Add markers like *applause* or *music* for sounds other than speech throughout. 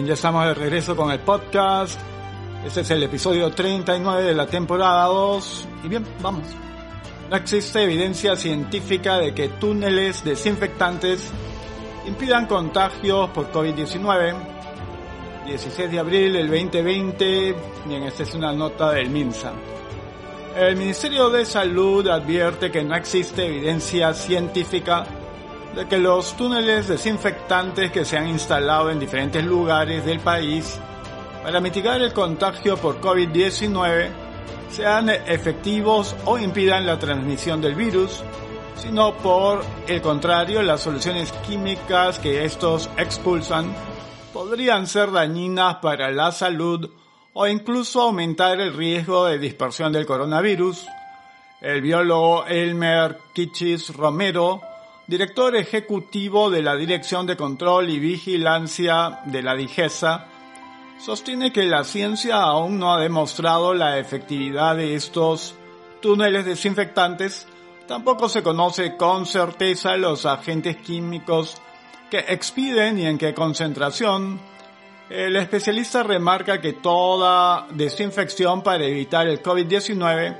Bien, ya estamos de regreso con el podcast. Este es el episodio 39 de la temporada 2. Y bien, vamos. No existe evidencia científica de que túneles desinfectantes impidan contagios por COVID-19. 16 de abril del 2020. Bien, esta es una nota del MINSA. El Ministerio de Salud advierte que no existe evidencia científica de que los túneles desinfectantes que se han instalado en diferentes lugares del país para mitigar el contagio por COVID-19 sean efectivos o impidan la transmisión del virus, sino por el contrario, las soluciones químicas que estos expulsan podrían ser dañinas para la salud o incluso aumentar el riesgo de dispersión del coronavirus. El biólogo Elmer Kichis Romero director ejecutivo de la Dirección de Control y Vigilancia de la DIGESA, sostiene que la ciencia aún no ha demostrado la efectividad de estos túneles desinfectantes, tampoco se conoce con certeza los agentes químicos que expiden y en qué concentración. El especialista remarca que toda desinfección para evitar el COVID-19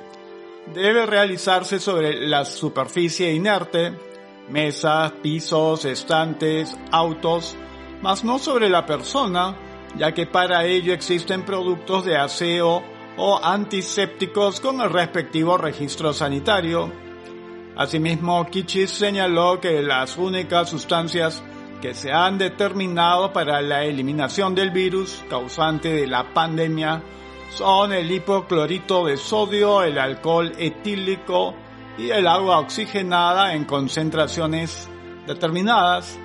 debe realizarse sobre la superficie inerte, mesas, pisos, estantes, autos, mas no sobre la persona, ya que para ello existen productos de aseo o antisépticos con el respectivo registro sanitario. Asimismo, Kichis señaló que las únicas sustancias que se han determinado para la eliminación del virus causante de la pandemia son el hipoclorito de sodio, el alcohol etílico, y el agua oxigenada en concentraciones determinadas.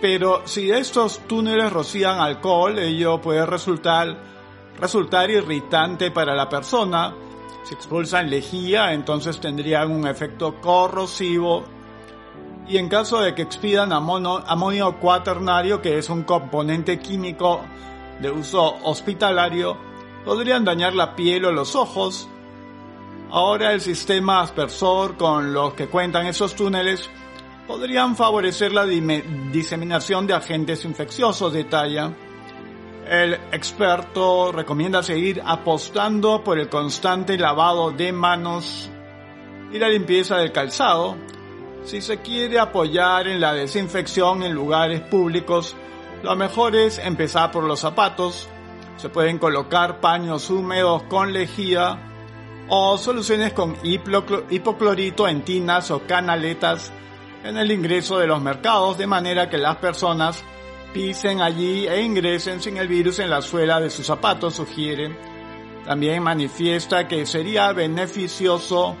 Pero si estos túneles rocían alcohol, ello puede resultar, resultar irritante para la persona. Si expulsan lejía, entonces tendrían un efecto corrosivo. Y en caso de que expidan amonio cuaternario, que es un componente químico de uso hospitalario, podrían dañar la piel o los ojos, Ahora el sistema aspersor con los que cuentan esos túneles podrían favorecer la diseminación de agentes infecciosos, detalla. El experto recomienda seguir apostando por el constante lavado de manos y la limpieza del calzado. Si se quiere apoyar en la desinfección en lugares públicos, lo mejor es empezar por los zapatos. Se pueden colocar paños húmedos con lejía o soluciones con hipoclorito en tinas o canaletas en el ingreso de los mercados de manera que las personas pisen allí e ingresen sin el virus en la suela de sus zapatos, sugiere. También manifiesta que sería beneficioso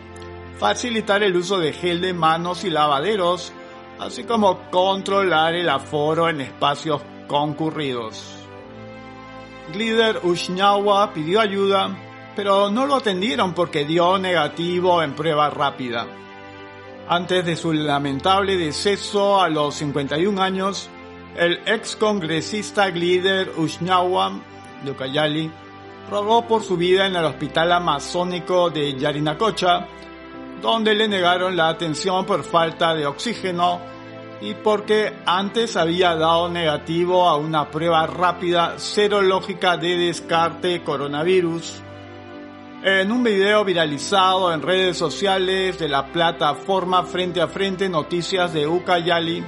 facilitar el uso de gel de manos y lavaderos, así como controlar el aforo en espacios concurridos. Glider Ushnawa pidió ayuda pero no lo atendieron porque dio negativo en prueba rápida. Antes de su lamentable deceso a los 51 años, el ex congresista Glider Ushnawa de Ucayali rogó por su vida en el hospital amazónico de Yarinacocha, donde le negaron la atención por falta de oxígeno y porque antes había dado negativo a una prueba rápida serológica de descarte coronavirus en un video viralizado en redes sociales de la plataforma Frente a Frente Noticias de Ucayali,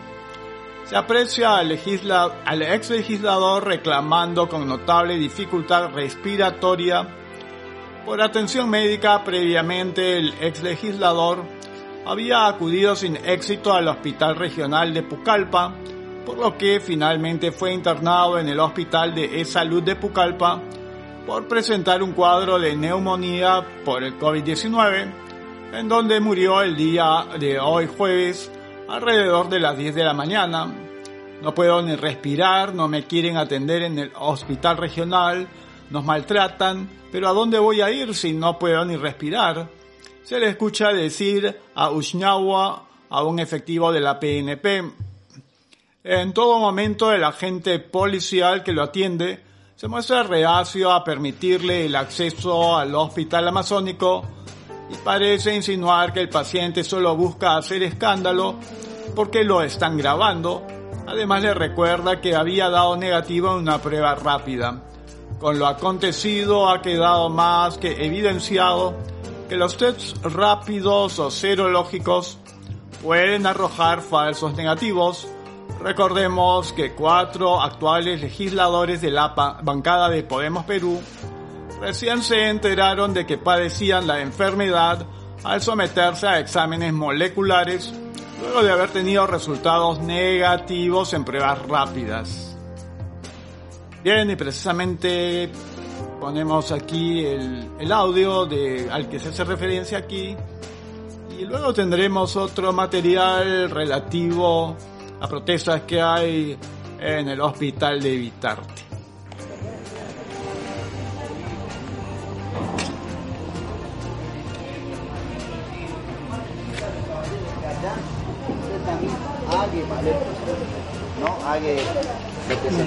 se aprecia al, ex legislador reclamando con notable dificultad respiratoria. Por atención médica previamente el ex legislador había acudido sin éxito al Hospital Regional de Pucallpa, por lo que finalmente fue internado en el Hospital de E-Salud de Pucallpa por presentar un cuadro de neumonía por el COVID-19, en donde murió el día de hoy jueves alrededor de las 10 de la mañana. No puedo ni respirar, no me quieren atender en el hospital regional, nos maltratan, pero ¿a dónde voy a ir si no puedo ni respirar? Se le escucha decir a Ushnawa, a un efectivo de la PNP. En todo momento el agente policial que lo atiende se muestra reacio a permitirle el acceso al hospital amazónico y parece insinuar que el paciente solo busca hacer escándalo porque lo están grabando, Además le recuerda que había dado negativo en una prueba rápida. Con lo acontecido ha quedado más que evidenciado que los tests rápidos o serológicos pueden arrojar falsos negativos. Recordemos que cuatro actuales legisladores de la bancada de Podemos Perú recién se enteraron de que padecían la enfermedad al someterse a exámenes moleculares luego de haber tenido resultados negativos en pruebas rápidas. Bien, y precisamente ponemos aquí el, audio al que se hace referencia aquí y luego tendremos otro material relativo a protestas que hay en el hospital de Vitarte.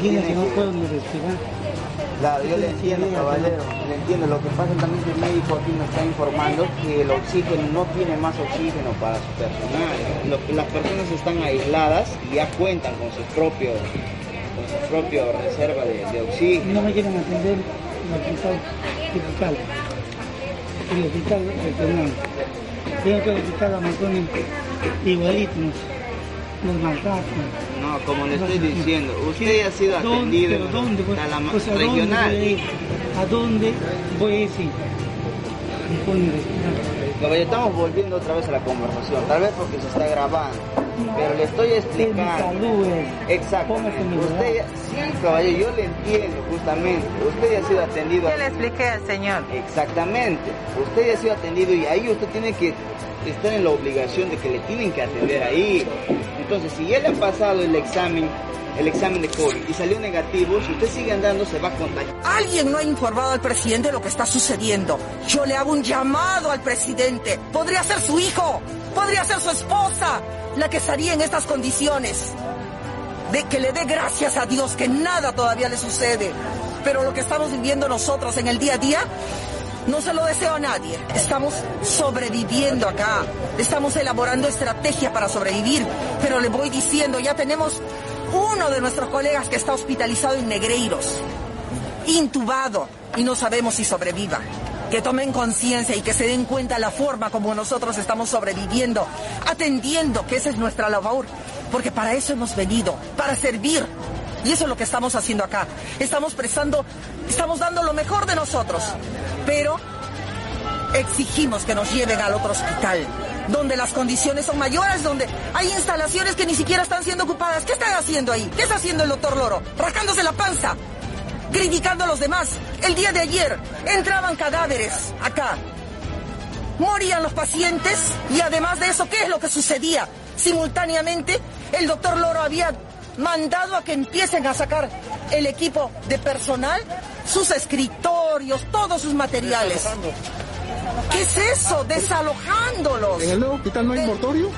que... no puedo ni respirar. Claro, yo le entiendo, caballero, le entiendo. Lo que pasa también que el médico aquí nos está informando que el oxígeno no tiene más oxígeno para su personal. Lo las personas están aisladas y ya cuentan con su propio, con su propio reserva de, de oxígeno. No me quieren atender en el hospital hospital, el hospital regional. Tengo que el hospital Amazonas igualito no, como le estoy diciendo, usted ha sido atendido ¿dónde, a la pues, regional. ¿A dónde voy a ir? Caballero, estamos volviendo otra vez a la conversación, tal vez porque se está grabando, pero le estoy explicando. Exacto. Usted, sí, caballero, yo le entiendo justamente. Usted ya ha sido atendido. ¿Qué le expliqué al señor? Exactamente. Usted ya ha sido atendido y ahí usted tiene que estar en la obligación de que le tienen que atender ahí. Entonces, si le ha pasado el examen, el examen de COVID y salió negativo, si usted sigue andando se va a contagiar. Alguien no ha informado al presidente de lo que está sucediendo. Yo le hago un llamado al presidente. Podría ser su hijo, podría ser su esposa, la que estaría en estas condiciones. De que le dé gracias a Dios que nada todavía le sucede. Pero lo que estamos viviendo nosotros en el día a día no se lo deseo a nadie. Estamos sobreviviendo acá. Estamos elaborando estrategia para sobrevivir. Pero le voy diciendo, ya tenemos uno de nuestros colegas que está hospitalizado en Negreiros, intubado, y no sabemos si sobreviva. Que tomen conciencia y que se den cuenta la forma como nosotros estamos sobreviviendo, atendiendo, que esa es nuestra labor. Porque para eso hemos venido, para servir. Y eso es lo que estamos haciendo acá. Estamos prestando, estamos dando lo mejor de nosotros. Pero exigimos que nos lleven al otro hospital, donde las condiciones son mayores, donde hay instalaciones que ni siquiera están siendo ocupadas. ¿Qué están haciendo ahí? ¿Qué está haciendo el doctor Loro? Rascándose la panza, criticando a los demás. El día de ayer entraban cadáveres acá. Morían los pacientes y además de eso, ¿qué es lo que sucedía? Simultáneamente, el doctor Loro había mandado a que empiecen a sacar el equipo de personal, sus escritorios, todos sus materiales. ¿Qué es eso? Desalojándolos. ¿En el nuevo hospital no hay mortorio?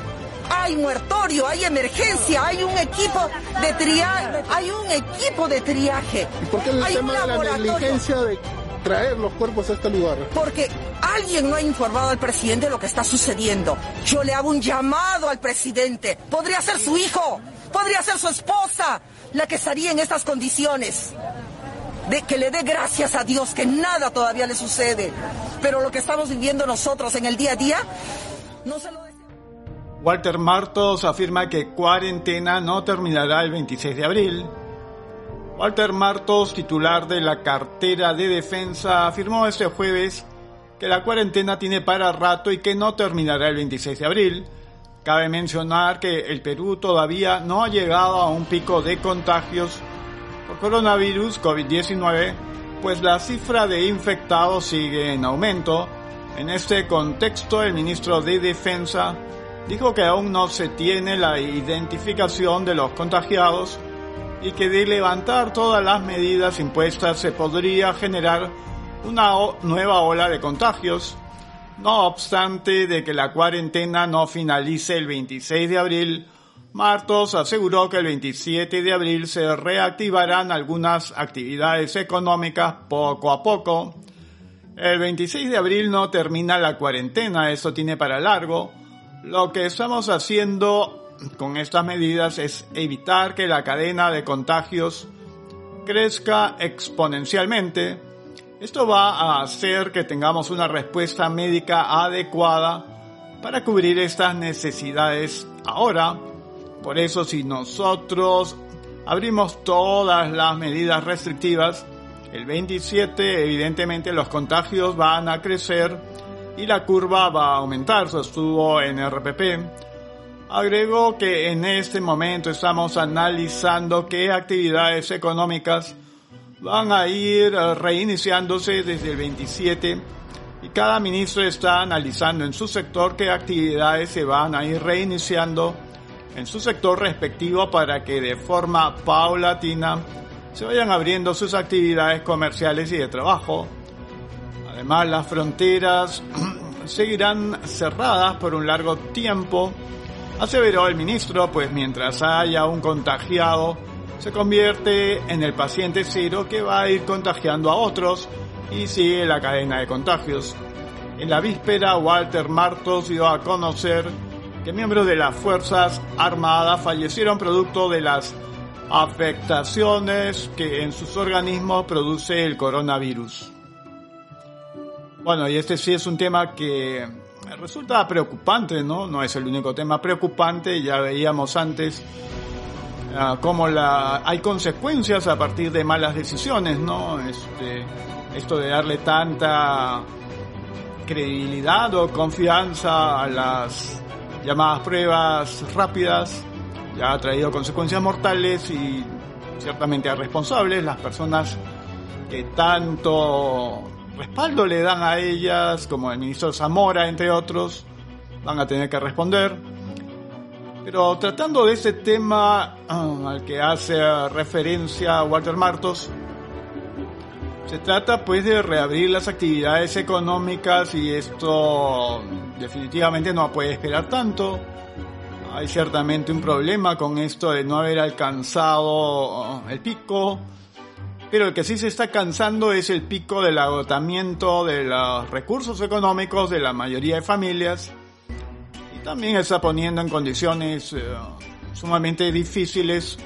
Hay muertorio, hay emergencia, hay un equipo de triaje, hay un equipo de triaje. ¿Y por qué el tema de la negligencia de traer los cuerpos a este lugar? Porque alguien no ha informado al presidente de lo que está sucediendo. Yo le hago un llamado al presidente. Podría ser su hijo, podría ser su esposa la que estaría en estas condiciones. De que le dé gracias a Dios que nada todavía le sucede. Pero lo que estamos viviendo nosotros en el día a día, no se lo Walter Martos afirma que cuarentena no terminará el 26 de abril. Walter Martos, titular de la cartera de defensa, afirmó este jueves que la cuarentena tiene para rato y que no terminará el 26 de abril. Cabe mencionar que el Perú todavía no ha llegado a un pico de contagios por coronavirus COVID-19, pues la cifra de infectados sigue en aumento. En este contexto, el ministro de Defensa dijo que aún no se tiene la identificación de los contagiados y que de levantar todas las medidas impuestas se podría generar una nueva ola de contagios. No obstante de que la cuarentena no finalice el 26 de abril, Martos aseguró que el 27 de abril se reactivarán algunas actividades económicas poco a poco. El 26 de abril no termina la cuarentena, eso tiene para largo. Lo que estamos haciendo con estas medidas es evitar que la cadena de contagios crezca exponencialmente. Esto va a hacer que tengamos una respuesta médica adecuada para cubrir estas necesidades ahora. Por eso si nosotros abrimos todas las medidas restrictivas, el 27 evidentemente los contagios van a crecer y la curva va a aumentar, sostuvo en RPP. Agregó que en este momento estamos analizando qué actividades económicas van a ir reiniciándose desde el 27 y cada ministro está analizando en su sector qué actividades se van a ir reiniciando en su sector respectivo para que de forma paulatina se vayan abriendo sus actividades comerciales y de trabajo. Además, las fronteras *clears throat* seguirán cerradas por un largo tiempo, aseveró el ministro, pues mientras haya un contagiado, se convierte en el paciente cero que va a ir contagiando a otros y sigue la cadena de contagios. En la víspera, Walter Martos dio a conocer que miembros de las Fuerzas Armadas fallecieron producto de las afectaciones que en sus organismos produce el coronavirus. Bueno, y este sí es un tema que resulta preocupante, ¿no? No es el único tema preocupante, ya veíamos antes uh, cómo la, hay consecuencias a partir de malas decisiones, ¿no? Este, esto de darle tanta credibilidad o confianza a las llamadas pruebas rápidas ya ha traído consecuencias mortales y ciertamente a responsables, las personas que tanto respaldo le dan a ellas, como el ministro Zamora, entre otros, van a tener que responder. Pero tratando de ese tema ah, al que hace referencia Walter Martos, se trata pues de reabrir las actividades económicas y esto definitivamente no puede esperar tanto. Hay ciertamente un problema con esto de no haber alcanzado el pico, pero el que sí se está cansando es el pico del agotamiento de los recursos económicos de la mayoría de familias y también está poniendo en condiciones eh, sumamente difíciles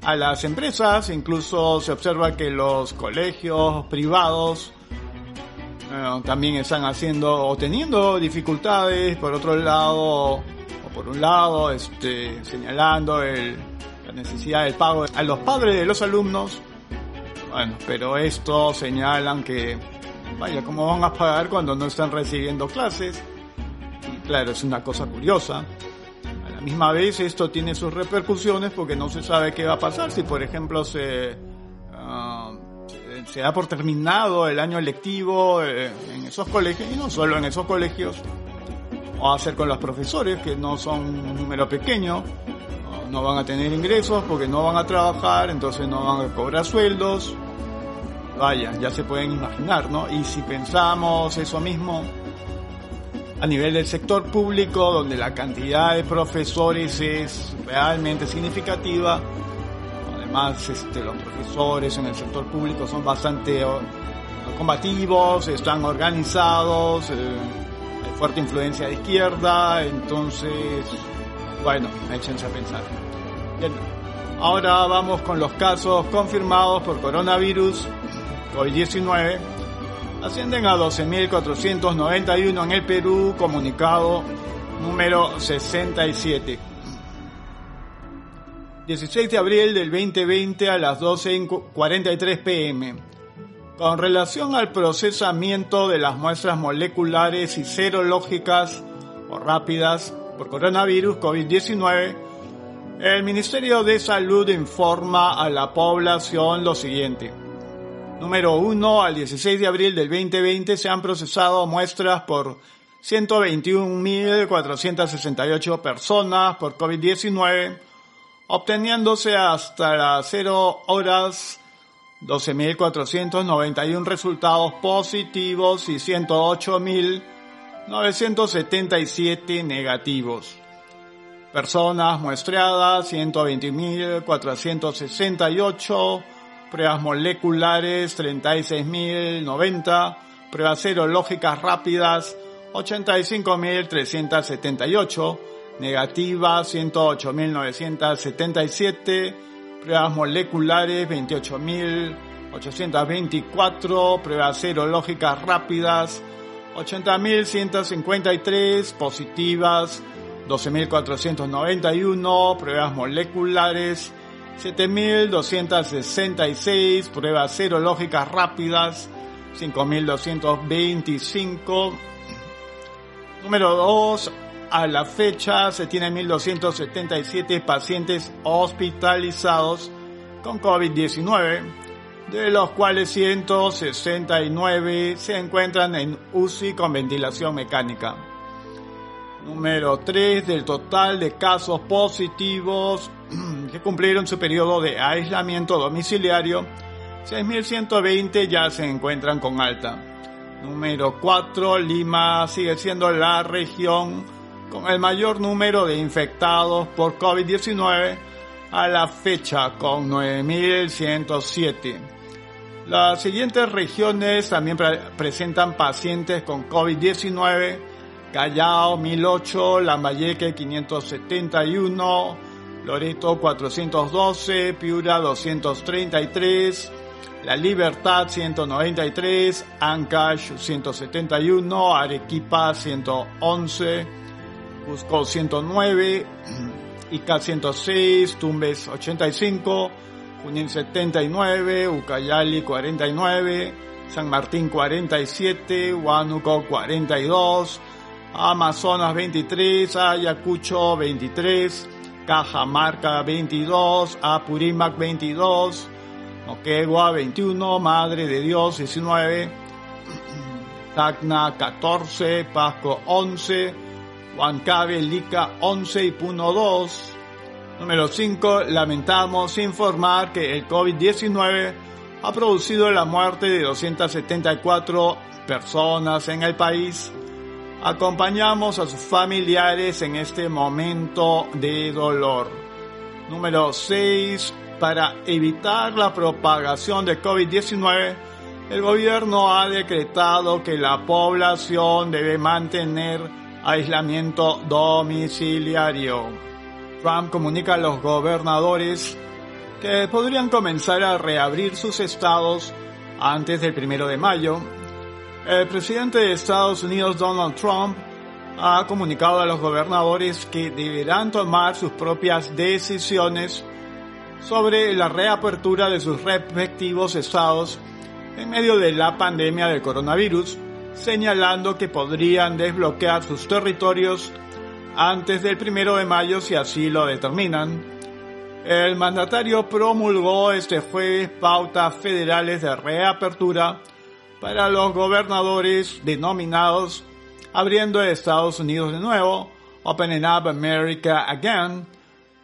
a las empresas, incluso se observa que los colegios privados eh, también están haciendo o teniendo dificultades, por otro lado, por un lado, este, señalando la necesidad del pago a los padres de los alumnos. Bueno, pero esto señalan que, vaya, ¿cómo van a pagar cuando no están recibiendo clases? Y claro, es una cosa curiosa. A la misma vez esto tiene sus repercusiones porque no se sabe qué va a pasar si, por ejemplo, se, ah, se da por terminado el año lectivo eh, en esos colegios, y no solo en esos colegios, o hacer con los profesores, que no son un número pequeño, no van a tener ingresos porque no van a trabajar, entonces no van a cobrar sueldos. Vaya, ya se pueden imaginar, ¿no? Y si pensamos eso mismo a nivel del sector público, donde la cantidad de profesores es realmente significativa, además este, los profesores en el sector público son bastante combativos, están organizados, eh, fuerte influencia de izquierda, entonces, bueno, échense a pensar. Bien, ahora vamos con los casos confirmados por coronavirus COVID-19. Ascienden a 12.491 en el Perú, comunicado número 67. 16 de abril del 2020 a las 12.43 pm. Con relación al procesamiento de las muestras moleculares y serológicas o rápidas por coronavirus COVID-19, el Ministerio de Salud informa a la población lo siguiente. Número 1. Al 16 de abril del 2020 se han procesado muestras por 121.468 personas por COVID-19, obteniéndose hasta las 0 horas 12.491 resultados positivos y 108.977 negativos. Personas muestreadas 120.468, pruebas moleculares 36.090, pruebas serológicas rápidas 85.378, negativa 108.977, pruebas moleculares 28.824, pruebas serológicas rápidas 80.153, positivas 12.491, pruebas moleculares 7.266, pruebas serológicas rápidas 5.225. Número 2, a la fecha se tienen 1.277 pacientes hospitalizados con COVID-19, de los cuales 169 se encuentran en UCI con ventilación mecánica. Número 3 del total de casos positivos *clears throat* que cumplieron su periodo de aislamiento domiciliario, 6.120 ya se encuentran con alta. Número 4, Lima sigue siendo la región con el mayor número de infectados por COVID-19 a la fecha con 9.107. Las siguientes regiones también presentan pacientes con COVID-19 Callao 1008, Lambayeque 571, Loreto 412, Piura 233, La Libertad 193, Ancash 171, Arequipa 111, Cusco 109, *clears throat* Ica 106, Tumbes 85, Junín 79, Ucayali 49, San Martín 47, Huánuco 42, Amazonas 23, Ayacucho 23, Cajamarca 22, Apurímac 22, Moquegua 21, Madre de Dios 19, *clears throat* Tacna 14, Pasco 11, Huancabe, Lica 11 y Puno 2. Número 5. Lamentamos informar que el COVID-19 ha producido la muerte de 274 personas en el país Acompañamos a sus familiares en este momento de dolor. Número 6. Para evitar la propagación de COVID-19, el gobierno ha decretado que la población debe mantener aislamiento domiciliario. Trump comunica a los gobernadores que podrían comenzar a reabrir sus estados antes del primero de mayo el presidente de Estados Unidos, Donald Trump, ha comunicado a los gobernadores que deberán tomar sus propias decisiones sobre la reapertura de sus respectivos estados en medio de la pandemia del coronavirus, señalando que podrían desbloquear sus territorios antes del primero de mayo si así lo determinan. El mandatario promulgó este jueves pautas federales de reapertura para los gobernadores denominados abriendo Estados Unidos de nuevo, Opening Up America Again,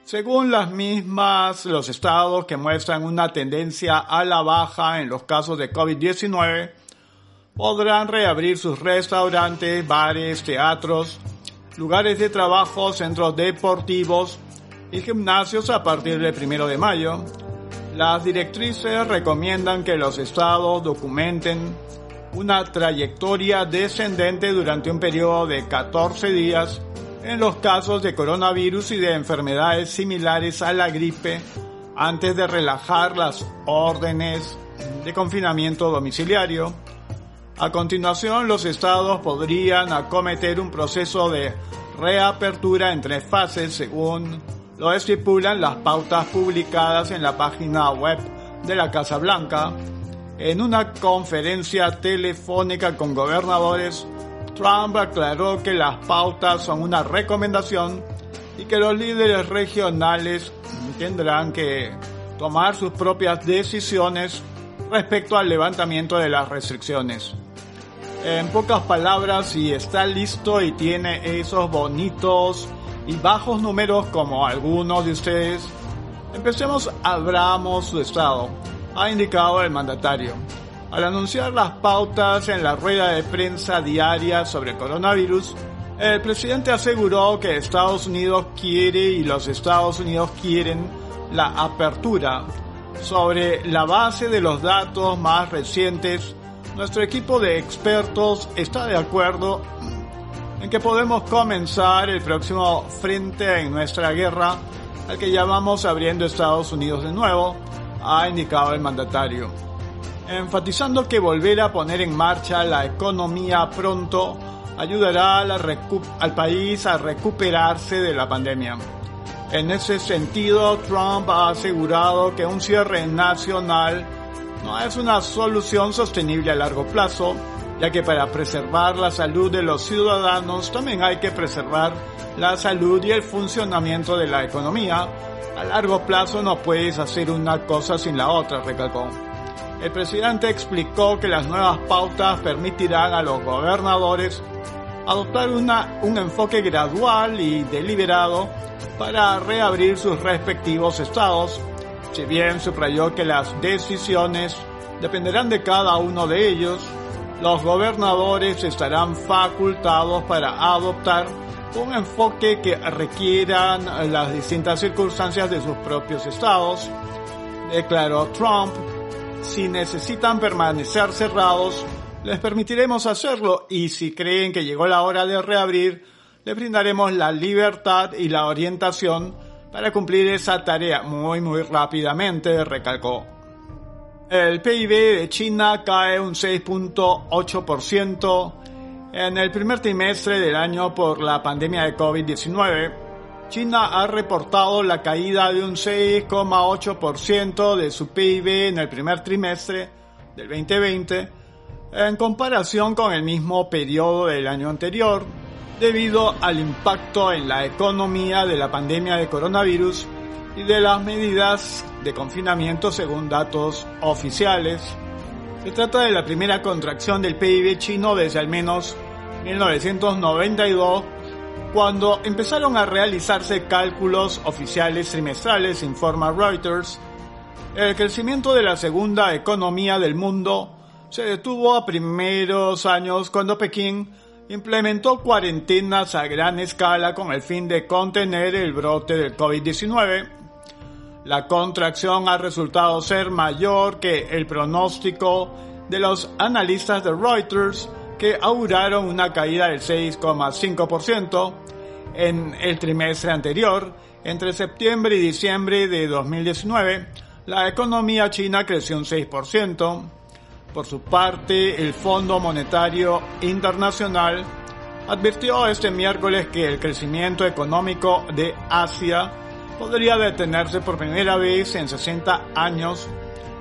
según las mismas, los estados que muestran una tendencia a la baja en los casos de COVID-19 podrán reabrir sus restaurantes, bares, teatros, lugares de trabajo, centros deportivos y gimnasios a partir del primero de mayo, las directrices recomiendan que los estados documenten una trayectoria descendente durante un periodo de 14 días en los casos de coronavirus y de enfermedades similares a la gripe antes de relajar las órdenes de confinamiento domiciliario. A continuación, los estados podrían acometer un proceso de reapertura en tres fases según lo estipulan las pautas publicadas en la página web de la Casa Blanca. En una conferencia telefónica con gobernadores, Trump aclaró que las pautas son una recomendación y que los líderes regionales tendrán que tomar sus propias decisiones respecto al levantamiento de las restricciones. En pocas palabras, si está listo y tiene esos bonitos y bajos números como algunos de ustedes, empecemos abramos su estado, ha indicado el mandatario. Al anunciar las pautas en la rueda de prensa diaria sobre coronavirus, el presidente aseguró que Estados Unidos quiere y los Estados Unidos quieren la apertura. Sobre la base de los datos más recientes, nuestro equipo de expertos está de acuerdo en que podemos comenzar el próximo frente en nuestra guerra al que llamamos abriendo Estados Unidos de nuevo, ha indicado el mandatario, enfatizando que volver a poner en marcha la economía pronto ayudará al país a recuperarse de la pandemia. En ese sentido, Trump ha asegurado que un cierre nacional no es una solución sostenible a largo plazo, ya que para preservar la salud de los ciudadanos también hay que preservar la salud y el funcionamiento de la economía. A largo plazo no puedes hacer una cosa sin la otra, recalcó. El presidente explicó que las nuevas pautas permitirán a los gobernadores adoptar una, un enfoque gradual y deliberado para reabrir sus respectivos estados, si bien subrayó que las decisiones dependerán de cada uno de ellos, los gobernadores estarán facultados para adoptar un enfoque que requieran las distintas circunstancias de sus propios estados, declaró Trump. Si necesitan permanecer cerrados, les permitiremos hacerlo y si creen que llegó la hora de reabrir, les brindaremos la libertad y la orientación para cumplir esa tarea muy muy rápidamente, recalcó. El PIB de China cae un 6.8% en el primer trimestre del año por la pandemia de COVID-19. China ha reportado la caída de un 6,8% de su PIB en el primer trimestre del 2020 en comparación con el mismo periodo del año anterior, debido al impacto en la economía de la pandemia de coronavirus y de las medidas de confinamiento según datos oficiales. Se trata de la primera contracción del PIB chino desde al menos 1992, cuando empezaron a realizarse cálculos oficiales trimestrales, informa Reuters. El crecimiento de la segunda economía del mundo se detuvo a primeros años cuando Pekín implementó cuarentenas a gran escala con el fin de contener el brote del COVID-19 la contracción ha resultado ser mayor que el pronóstico de los analistas de Reuters que auguraron una caída del 6,5% en el trimestre anterior. Entre septiembre y diciembre de 2019, la economía china creció un 6%. Por su parte, el Fondo Monetario Internacional advirtió este miércoles que el crecimiento económico de Asia podría detenerse por primera vez en 60 años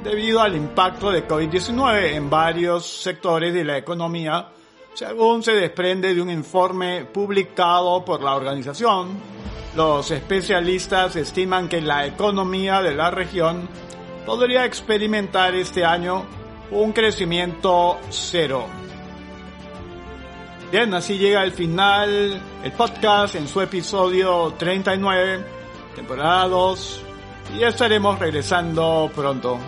debido al impacto de COVID-19 en varios sectores de la economía, según se desprende de un informe publicado por la organización. Los especialistas estiman que la economía de la región podría experimentar este año un crecimiento cero. Bien, así llega el final el podcast en su episodio 39 temporada 2 y estaremos regresando pronto.